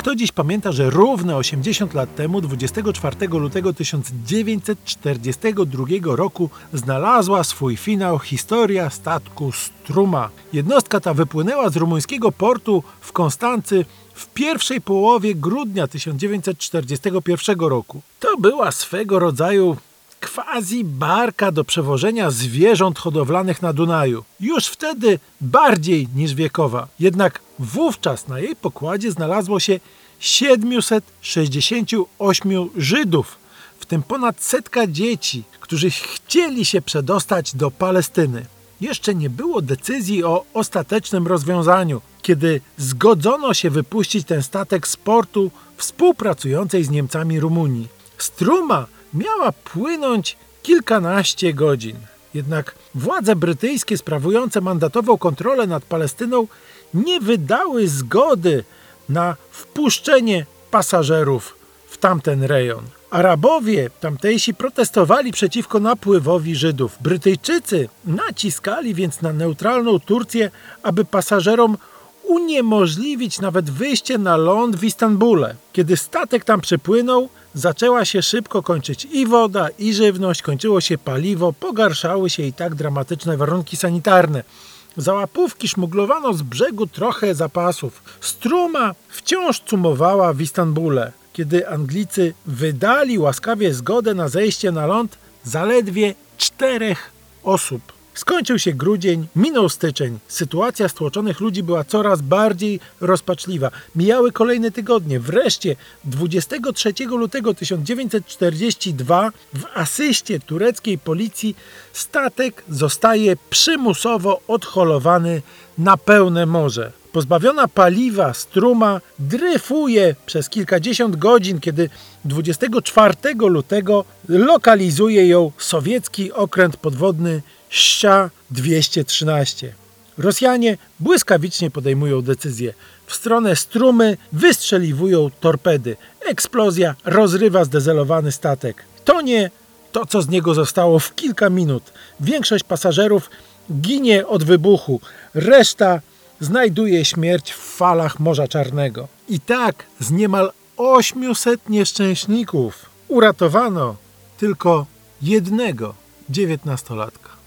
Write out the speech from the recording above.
Kto dziś pamięta, że równe 80 lat temu, 24 lutego 1942 roku, znalazła swój finał historia statku Struma. Jednostka ta wypłynęła z rumuńskiego portu w Konstancy w pierwszej połowie grudnia 1941 roku. To była swego rodzaju quasi barka do przewożenia zwierząt hodowlanych na Dunaju. Już wtedy bardziej niż wiekowa. Jednak wówczas na jej pokładzie znalazło się 768 Żydów, w tym ponad setka dzieci, którzy chcieli się przedostać do Palestyny. Jeszcze nie było decyzji o ostatecznym rozwiązaniu, kiedy zgodzono się wypuścić ten statek z portu współpracującej z Niemcami Rumunii. Struma miała płynąć kilkanaście godzin. Jednak władze brytyjskie sprawujące mandatową kontrolę nad Palestyną nie wydały zgody na wpuszczenie pasażerów w tamten rejon. Arabowie tamtejsi protestowali przeciwko napływowi Żydów. Brytyjczycy naciskali więc na neutralną Turcję, aby pasażerom uniemożliwić nawet wyjście na ląd w Istanbule. Kiedy statek tam przypłynął, zaczęła się szybko kończyć i woda, i żywność, kończyło się paliwo, pogarszały się i tak dramatyczne warunki sanitarne. Za łapówki szmuglowano z brzegu trochę zapasów. Struma wciąż cumowała w Istanbule. Kiedy Anglicy wydali łaskawie zgodę na zejście na ląd, zaledwie czterech osób Skończył się grudzień, minął styczeń. Sytuacja stłoczonych ludzi była coraz bardziej rozpaczliwa. Mijały kolejne tygodnie. Wreszcie 23 lutego 1942 w asyście tureckiej policji statek zostaje przymusowo odholowany na pełne morze. Pozbawiona paliwa struma dryfuje przez kilkadziesiąt godzin, kiedy 24 lutego lokalizuje ją sowiecki okręt podwodny Ścia 213. Rosjanie błyskawicznie podejmują decyzję. W stronę strumy wystrzeliwują torpedy. Eksplozja rozrywa zdezelowany statek. To nie to, co z niego zostało w kilka minut. Większość pasażerów ginie od wybuchu. Reszta znajduje śmierć w falach Morza Czarnego. I tak z niemal 800 nieszczęśników uratowano tylko jednego dziewiętnastolatka.